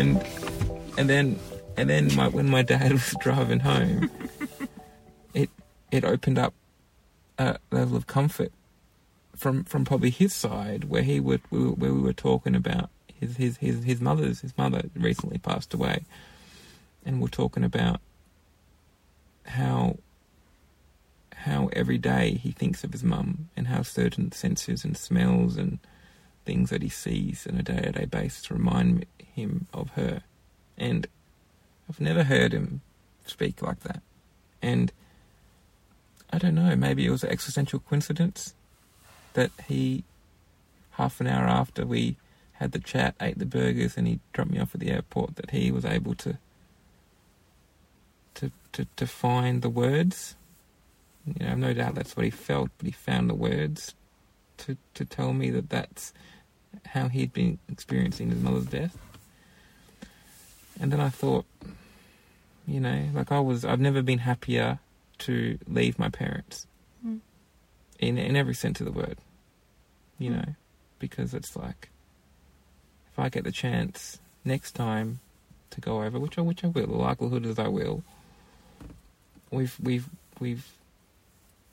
and and then and then my, when my dad was driving home, it it opened up a level of comfort from from probably his side where he would where we were talking about his his his, his mother's his mother recently passed away, and we're talking about how how every day he thinks of his mum and how certain senses and smells and things that he sees on a day to day basis remind him of her. And I've never heard him speak like that. And I don't know, maybe it was an existential coincidence that he, half an hour after we had the chat, ate the burgers, and he dropped me off at the airport, that he was able to. To, to, to find the words you know, no doubt that's what he felt, but he found the words to to tell me that that's how he'd been experiencing his mother's death. And then I thought, you know, like I was, I've never been happier to leave my parents, mm. in in every sense of the word, you mm. know, because it's like, if I get the chance next time to go over, which I which I will, the likelihood is I will. We've we've we've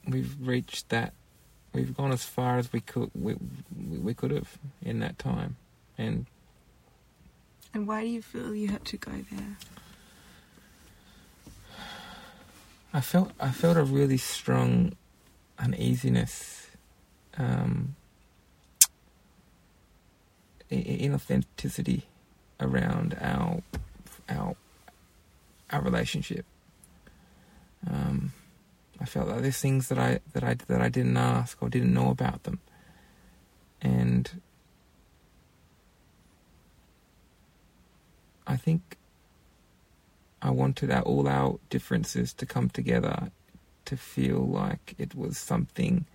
we've reached that. We've gone as far as we could. We we could have in that time, and. And why do you feel you had to go there? I felt I felt a really strong uneasiness, um, inauthenticity around our our our relationship. Um, I felt like there's things that I that I that I didn't ask or didn't know about them, and I think I wanted our, all our differences to come together to feel like it was something,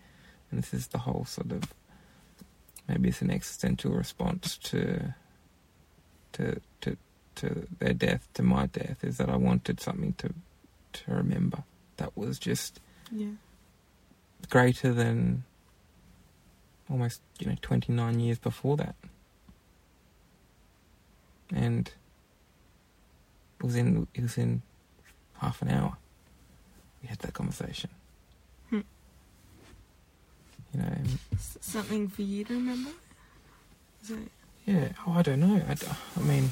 and this is the whole sort of maybe it's an existential response to to to to their death, to my death, is that I wanted something to to remember that was just yeah. greater than almost you know 29 years before that and it was in it was in half an hour. We had that conversation. Hmm. you know something for you to remember? Is yeah oh i don't know. I, I mean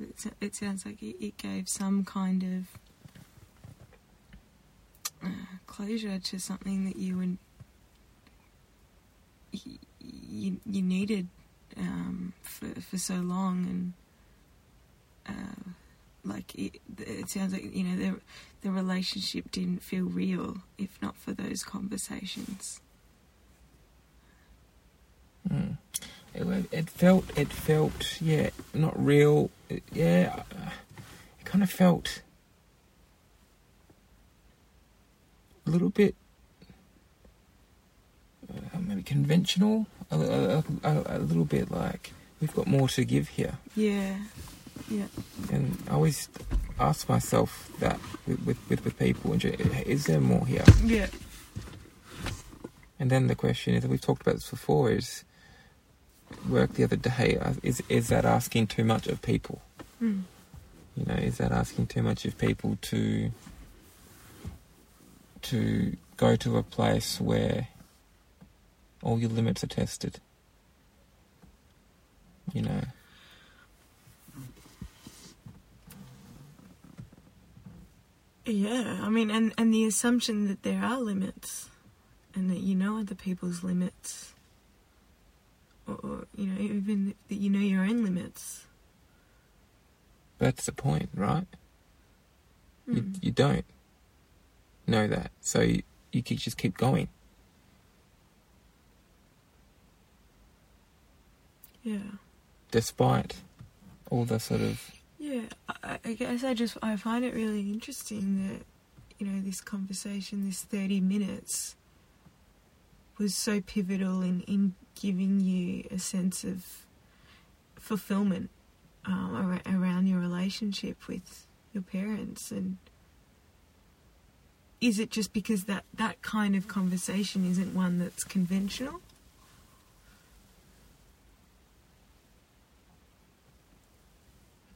it, it sounds like it, it, gave some kind of uh, closure to something that you would you, you needed um, for for so long, and uh, like it, it sounds like you know the the relationship didn't feel real if not for those conversations. Mm it, it felt it felt yeah not real. It, yeah it kind of felt a little bit uh, maybe conventional a, a, a, a, little bit like we've got more to give here yeah yeah and I always ask myself that with with, with, with people is there more here yeah and then the question is we've talked about this before is work the other day. Uh, is is that asking too much of people? Mm. You know, is that asking too much of people to to go to a place where all your limits are tested? You know. Yeah, I mean, and, and the assumption that there are limits and that you know other people's limits or, or you know, even that you know your own limits. That's the point, right? Mm. You, hmm. you don't know that, so you, you just keep going. Yeah. Despite all the sort of. Yeah, I, I guess I just I find it really interesting that you know this conversation, this thirty minutes, was so pivotal in in giving you a sense of fulfillment um, around your relationship with your parents and is it just because that that kind of conversation isn't one that's conventional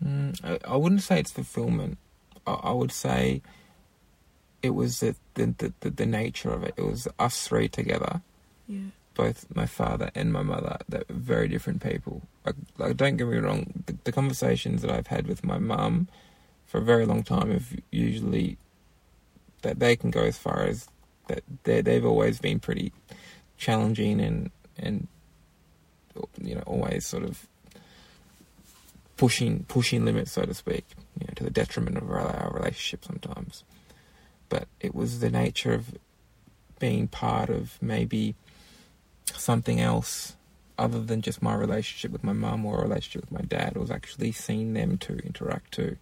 Mm, I, I wouldn't say it's fulfillment. I, I would say it was the the, the the nature of it. It was us three together, Yeah. both my father and my mother. That were very different people. Like, like don't get me wrong. The, the conversations that I've had with my mum for a very long time have usually that they can go as far as that they they've always been pretty challenging and and you know always sort of pushing pushing limits so to speak you know to the detriment of our, our relationship sometimes but it was the nature of being part of maybe something else other than just my relationship with my mum or a relationship with my dad it was actually seeing them to interact too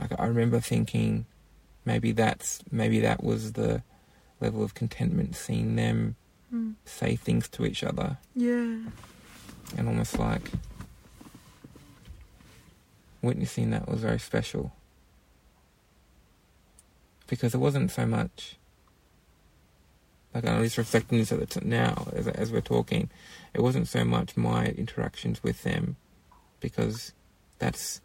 like i remember thinking maybe that's maybe that was the level of contentment seeing them Mm. say things to each other Yeah. and almost like witnessing that was very special? Because it wasn't so much like I'm just reflecting this at the t- now as as we're talking it wasn't so much my interactions with them because that's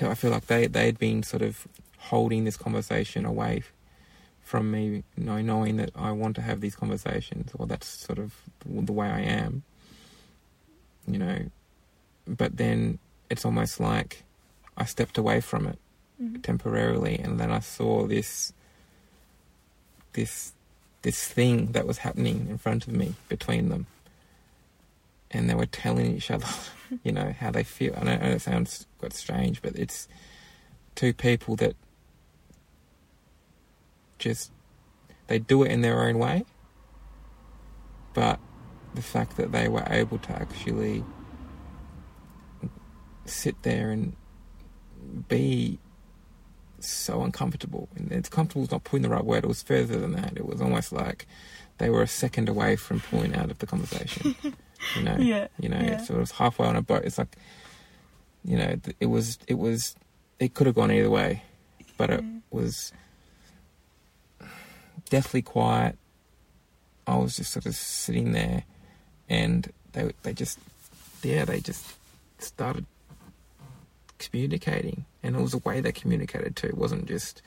I feel like they they'd been sort of holding this conversation away from me you know, knowing that I want to have these conversations or that's sort of the way I am you know. But then it's almost like I stepped away from it Mm. temporarily and then I saw this this this thing that was happening in front of me between them and they were telling each other you know how they feel I know, I know it sounds quite strange but it's two people that just they do it in their own way but the fact that they were able to actually sit there and be so uncomfortable. And it's comfortable is not putting the right word. It was further than that. It was almost like they were a second away from pulling out of the conversation. you know, Yeah. you know. yeah. So it was halfway on a boat. It's like, you know, it was, it was, it could have gone either way, but it was deathly quiet. I was just sort of sitting there, and they they just, yeah, they just started communicating, and it was a way they communicated too. It wasn't just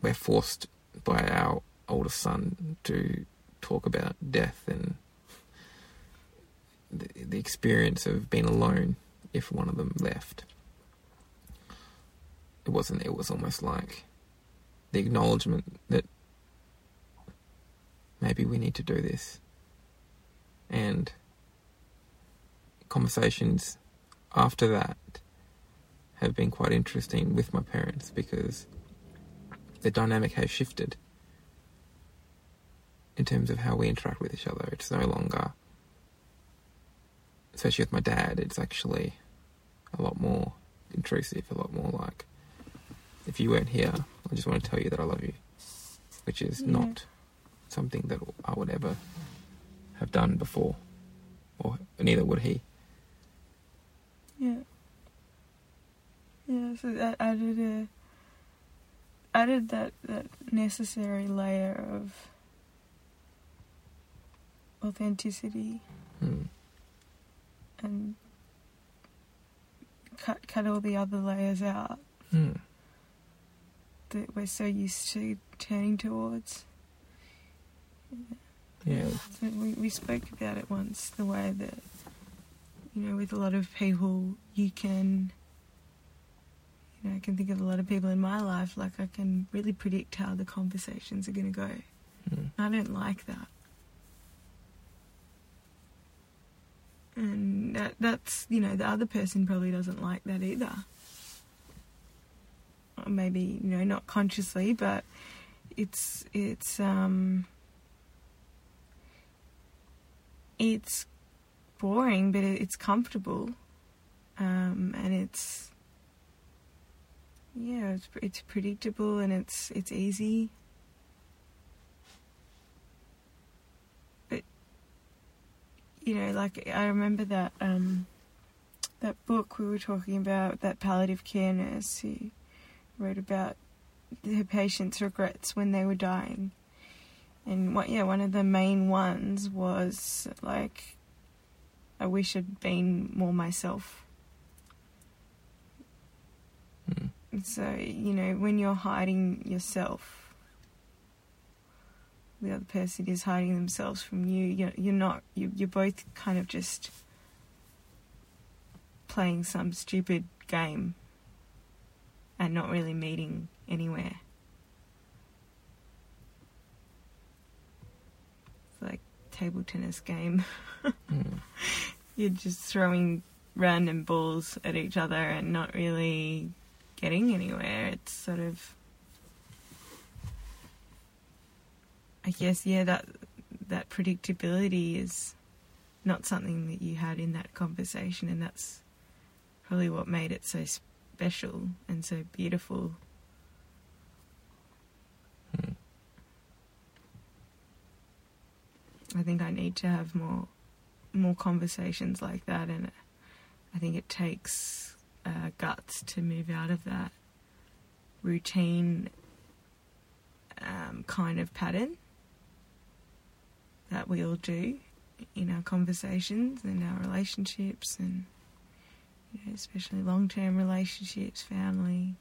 we're forced by our oldest son to talk about death and the, the experience of being alone if one of them left. It wasn't. It was almost like the acknowledgement that maybe we need to do this, and conversations after that have been quite interesting with my parents because the dynamic has shifted in terms of how we interact with each other. It's no longer, especially with my dad, it's actually a lot more intrusive, a lot more like, if you weren't here, I just want to tell you that I love you, which is Yeah. not something that I would ever have done before, or neither would he. Yeah. Yeah, so that added a added that, that necessary layer of authenticity Hmm. and cut cut all the other layers out Hmm. that we're so used to turning towards. Yeah. So we, we spoke about it once, the way that, you know, with a lot of people, you can, you know, I can think of a lot of people in my life, like I can really predict how the conversations are going to go. Hmm. I don't like that. And that, that's, you know, the other person probably doesn't like that either. Or maybe, you know, not consciously, but it's, it's, um, it's boring, but it, it's comfortable. Um, and it's, yeah, it's, it's predictable and it's, it's easy. But you know, like I remember that um, that book we were talking about, that palliative care nurse who wrote about her patients' regrets when they were dying, and what yeah, one of the main ones was like, I wish I'd been more myself. Mm. So, you know, when you're hiding yourself, the other person is hiding themselves from you. You're, you're not, you, you're both kind of just playing some stupid game and not really meeting anywhere. Table tennis game. Mm. You're just throwing random balls at each other and not really getting anywhere. It's sort of I guess yeah that that predictability is not something that you had in that conversation and that's probably what made it so special and so beautiful. I think I need to have more more conversations like that and I think it takes uh, guts to move out of that routine um, kind of pattern that we all do in our conversations and our relationships and you know, especially long-term relationships, family.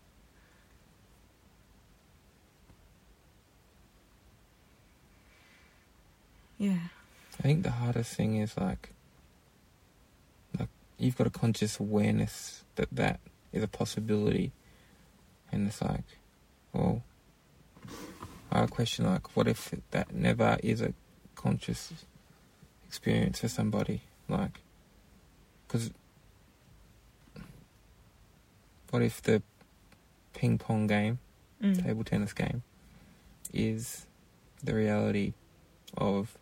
Yeah. I think the hardest thing is like, like you've got a conscious awareness that that is a possibility, and it's like, well, I question like, what if that never is a conscious experience for somebody? Like, because what if the ping pong game, Mm. table tennis game, is the reality of,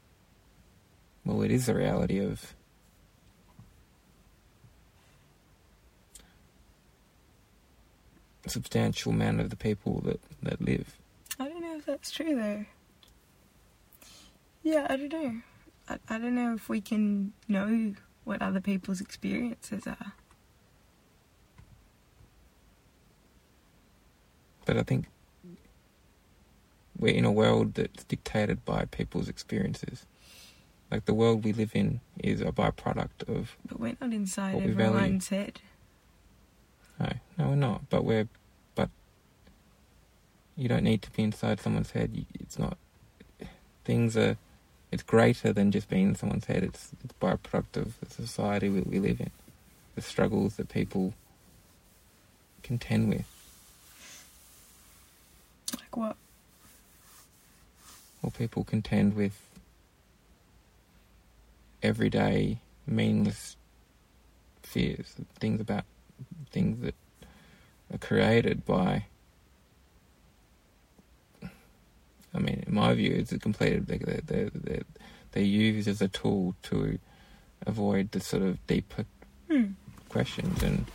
well, it is the reality of a substantial amount of the people that, that live. I don't know if that's true though. Yeah, I don't know. I, I don't know if we can know what other people's experiences are. But I think we're in a world that's dictated by people's experiences. Like the world we live in is a byproduct of But we're not inside What we value. everyone's head. no, no, we're not. But we're, but you don't need to be inside someone's head. It's not. Things are. It's greater than just being in someone's head. It's it's byproduct of the society we, we live in, the struggles that people contend with. Like what? Well, people contend with everyday meaningless fears, things about things that are created by. I mean, in my view, it's a completed. They're, they're, they're, they're used as a tool to avoid the sort of deeper Hmm. questions, and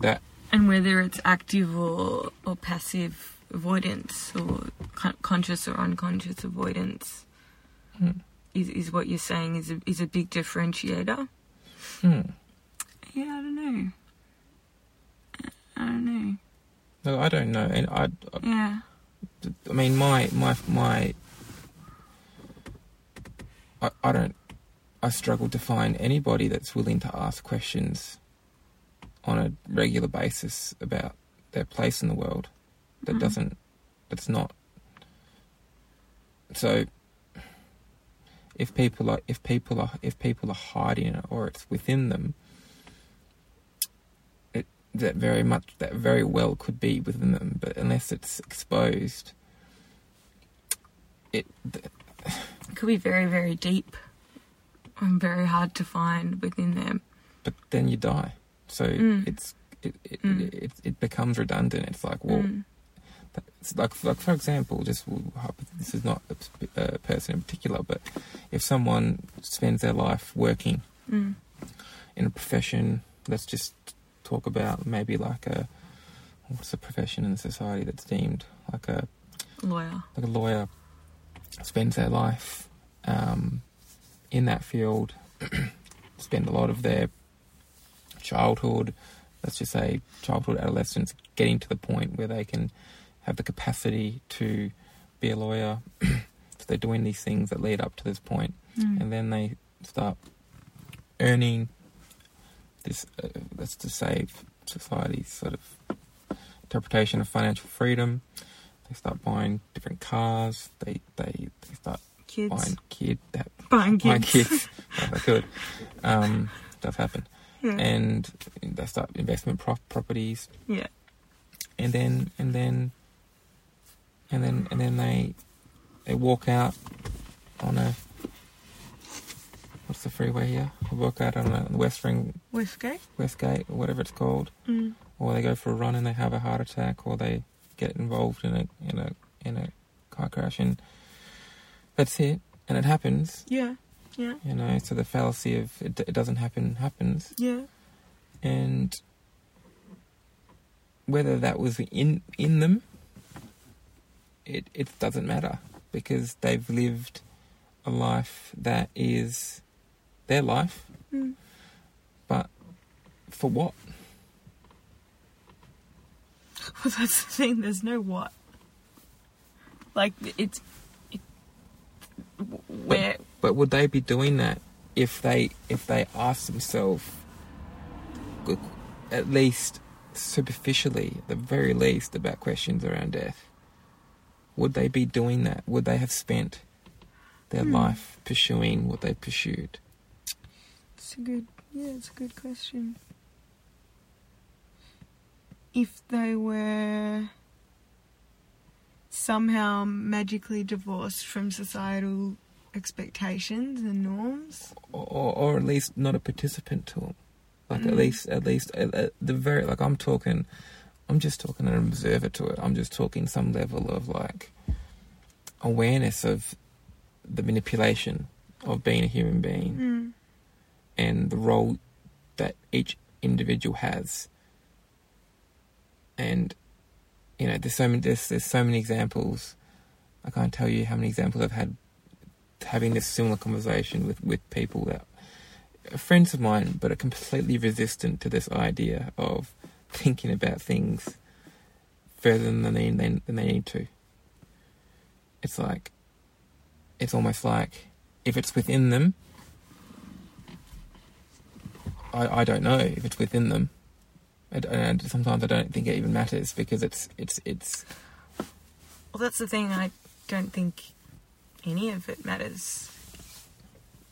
that And whether it's active or, or passive avoidance or con- conscious or unconscious avoidance hmm, is, is what you're saying is a, is a big differentiator. hmm. Yeah, I don't know. I don't know. No, I don't know, and I, Yeah. I mean, my my my. I, I don't. I struggle to find anybody that's willing to ask questions on a regular basis about their place in the world. That Mhm. doesn't. That's not. So. If people are if people are if people are hiding it or it's within them, it that very much that very well could be within them, but unless it's exposed, it th- It could be very, very deep and very hard to find within them. but then you die. So Mm. it's it it, Mm. it it becomes redundant. It's like well, Mm. Like like for example, just this is not a a person in particular, but if someone spends their life working Mm. in a profession, let's just talk about maybe like a what's a profession in society that's deemed like a Lawyer. like a lawyer spends their life um, in that field, spend a lot of their childhood, let's just say childhood, adolescence, getting to the point where they can have the capacity to be a lawyer. so they're doing these things that lead up to this point, Mm. and then they start earning this, uh, let's just say, society's sort of interpretation of financial freedom. They start buying different cars. They they, they start Kids. buying kid that Buying kids buying kids. kids. if they could. Um, does happen. yeah. And they start investment prop properties. yeah. and then and then and then and then they they walk out on a what's the freeway here? They walk out on a West Ring, Westgate. Westgate, or whatever it's called, Mm. or they go for a run and they have a heart attack, or they get involved in a in a in a car crash, and that's it. And it happens, Yeah. Yeah. you know. So the fallacy of it, it doesn't happen happens, Yeah. and whether that was in in them it it doesn't matter because they've lived a life that is their life Mm. but for what Well, that's the thing. There's no what. Like it's, it, where but would they be doing that if they if they asked themselves at least superficially at the very least about questions around death would they be doing that would they have spent their Hmm. life pursuing what they pursued it's a good. Yeah, it's a good question. If they were somehow magically divorced from societal expectations and norms, or, or at least not a participant to them. Like at Mm. least, at least, at, at the very like I'm talking, I'm just talking an observer to it. I'm just talking some level of like awareness of the manipulation of being a human being mm. and the role that each individual has. And you know, there's so many there's, there's so many examples. I can't tell you how many examples I've had having this similar conversation with, with people that are friends of mine, but are completely resistant to this idea of thinking about things further than they than, than they need to. It's like it's almost like if it's within them, I, I don't know if it's within them. I d- And sometimes I don't think it even matters because it's it's it's Well, that's the thing. I don't think any of it matters.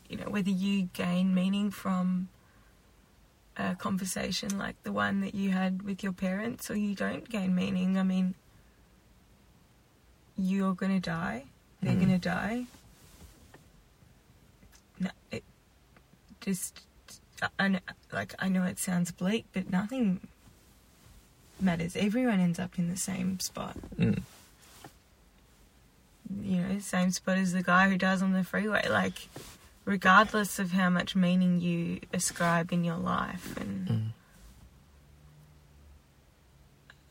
You know, whether you gain meaning from a conversation like the one that you had with your parents or you don't gain meaning. I mean, you're going to die. They're Mm. going to die. No, it just, I, know, like, I know it sounds bleak, but nothing matters. Everyone ends up in the same spot mm, you know, same spot as the guy who does on the freeway. Like, regardless of how much meaning you ascribe in your life, and mm,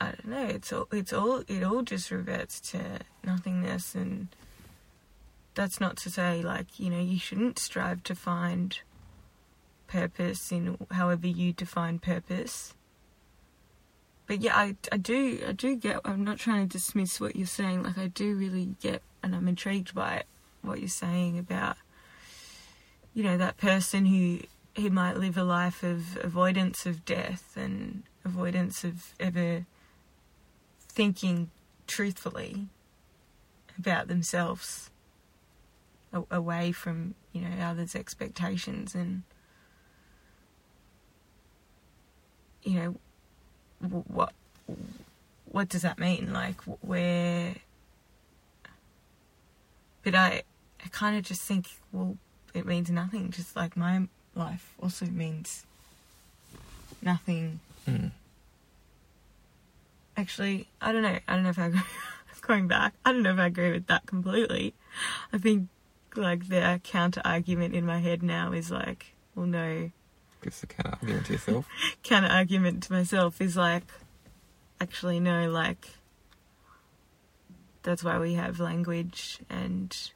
I don't know, it's all, it's all, it all just reverts to nothingness. And that's not to say, like, you know, you shouldn't strive to find purpose in however you define purpose. But yeah, I, I do I do get. I'm not trying to dismiss what you're saying. Like I do really get, and I'm intrigued by it, what you're saying about, you know, that person who who might live a life of avoidance of death and avoidance of ever thinking truthfully about themselves, away from you know others' expectations and you know what what does that mean? Like wh- where but i i kind of just think well it means nothing just like my life also means nothing mm. actually i don't know i don't know if i agree going back i don't know if i agree with that completely i think like the counter argument in my head now is like well no Gives the counter argument to yourself. counter argument to myself is like, actually, no, like, that's why we have language and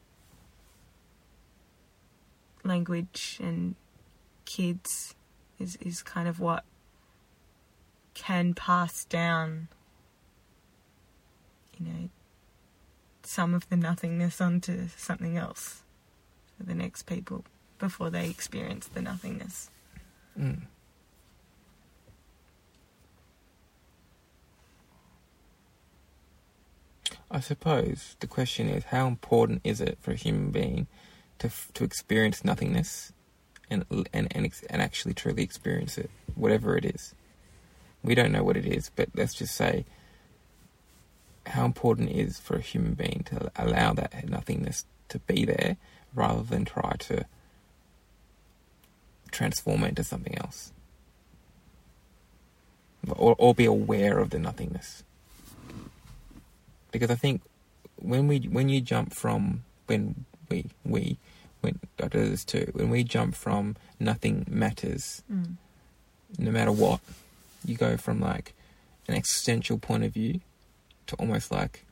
language and kids is, is kind of what can pass down, you know, some of the nothingness onto something else for the next people before they experience the nothingness. Mm. I suppose the question is how important is it for a human being to to experience nothingness and and and, and actually truly experience it, whatever it is. We don't know what it is, but let's just say how important it is for a human being to allow that nothingness to be there rather than try to transform it into something else. Or, or be aware of the nothingness. Because I think when we when you jump from when we we when I do this too, when we jump from nothing matters, Mm. no matter what, you go from like an existential point of view to almost like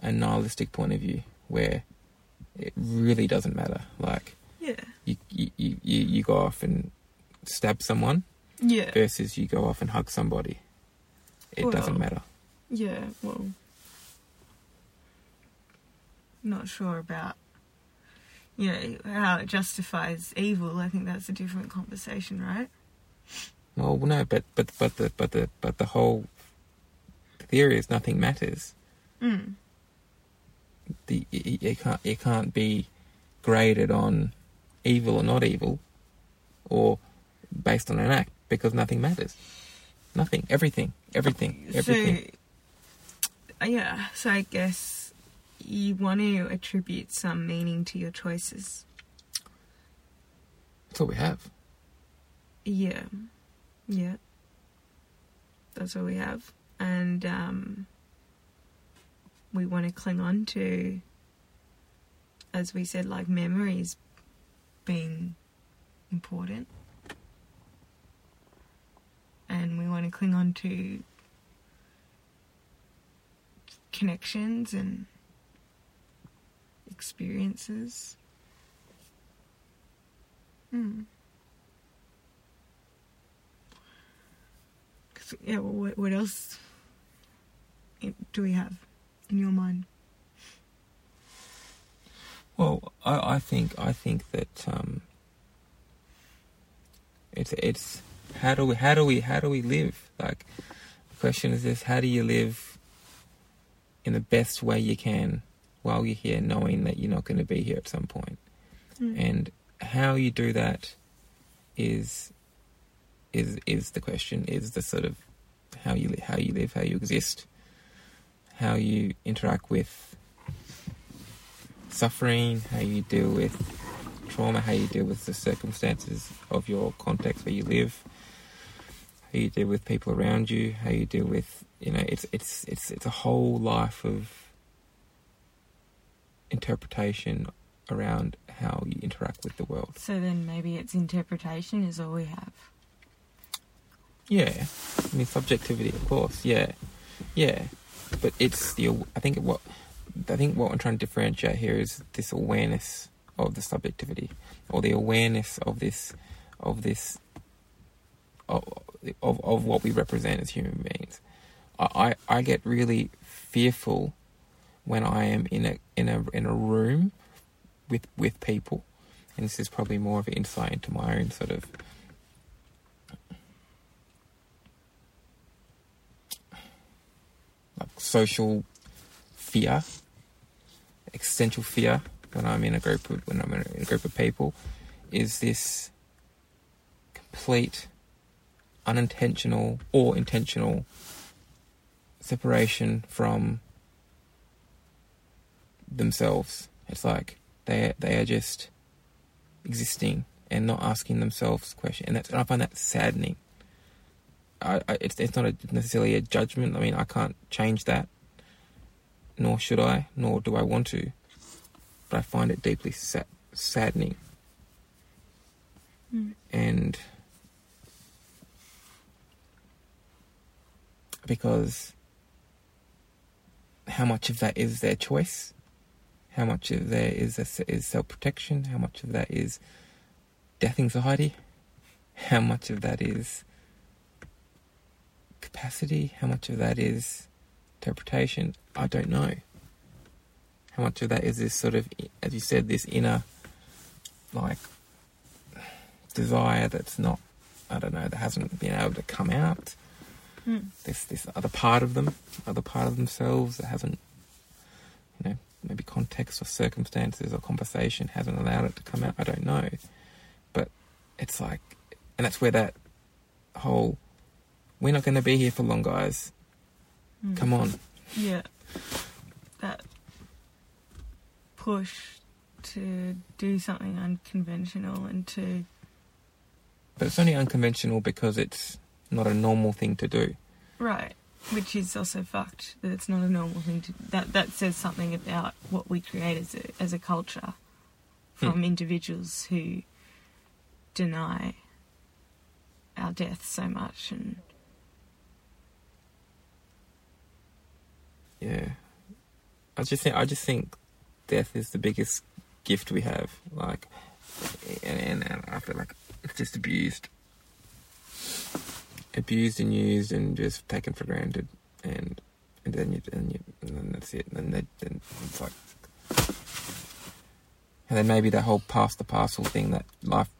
a nihilistic point of view where it really doesn't matter. Like Yeah. you you, you, you go off and stab someone Yeah. versus you go off and hug somebody. It doesn't matter. Yeah, well, not sure about, you know, how it justifies evil. I think that's a different conversation, right? Well, no, but but but the but the but the whole theory is nothing matters. Mm. The it, it can't it can't be graded on evil or not evil, or based on an act because nothing matters. Nothing, everything, everything, everything. So, uh, yeah, so I guess you want to attribute some meaning to your choices. That's all we have. Yeah. Yeah. That's what we have. And um, we want to cling on to, as we said, like memories being important. And we want to cling on to connections and experiences. Hmm. 'Cause, yeah, well, what, what else do we have in your mind? Well, I, I think I think that um, it's it's how do we how do we how do we live? Like the question is this: How do you live in the best way you can while you're here, knowing that you're not going to be here at some point? Mm. And how you do that is is is the question. Is the sort of how you li- how you live, how you exist, how you interact with suffering, how you deal with trauma, how you deal with the circumstances of your context where you live, how you deal with people around you, how you deal with you know it's it's it's it's a whole life of interpretation around how you interact with the world. So then maybe its interpretation is all we have. Yeah, I mean subjectivity, of course. Yeah, yeah, but it's the. I think what I think what I'm trying to differentiate here is this awareness of the subjectivity, or the awareness of this, of this, of of, of what we represent as human beings. I, I I get really fearful when I am in a in a in a room with with people, and this is probably more of an insight into my own sort of like social fear, existential fear when I'm in a group of, when I'm in a, in a group of people, is this complete unintentional or intentional separation from themselves. It's like they they are just existing and not asking themselves questions, and that's and I find that saddening. I, I, it's it's not a, necessarily a judgment. I mean, I can't change that, nor should I, nor do I want to. But I find it deeply sa- saddening, Mm. and because how much of that is their choice? How much of there is a, is self protection? How much of that is death anxiety? How much of that is capacity? How much of that is interpretation? I don't know. How much of that is this sort of, as you said, this inner, like, desire that's not, I don't know, that hasn't been able to come out. Mm. This this other part of them, other part of themselves that hasn't you know, maybe context or circumstances or conversation hasn't allowed it to come out. I don't know, but it's like, and that's where that whole we're not going to be here for long, guys. Mm. Come on. Yeah. That push to do something unconventional and to But it's only unconventional because it's not a normal thing to do. right, which is also fucked that it's not a normal thing to that that says something about what we create as a as a culture from Hmm. individuals who deny our death so much and Yeah. I just think I just think death is the biggest gift we have. Like, and, and, and I feel like it's just abused, abused and used and just taken for granted, and and then you and you and then that's it. And then then it's like, and then maybe that whole pass the parcel thing that life,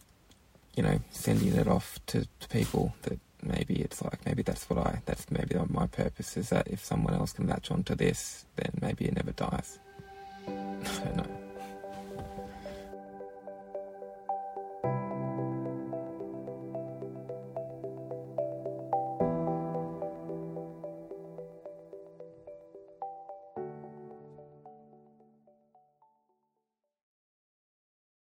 you know, sending it off to, to people that maybe it's like maybe that's what I that's maybe my purpose is that if someone else can latch onto this, then maybe it never dies. I don't know.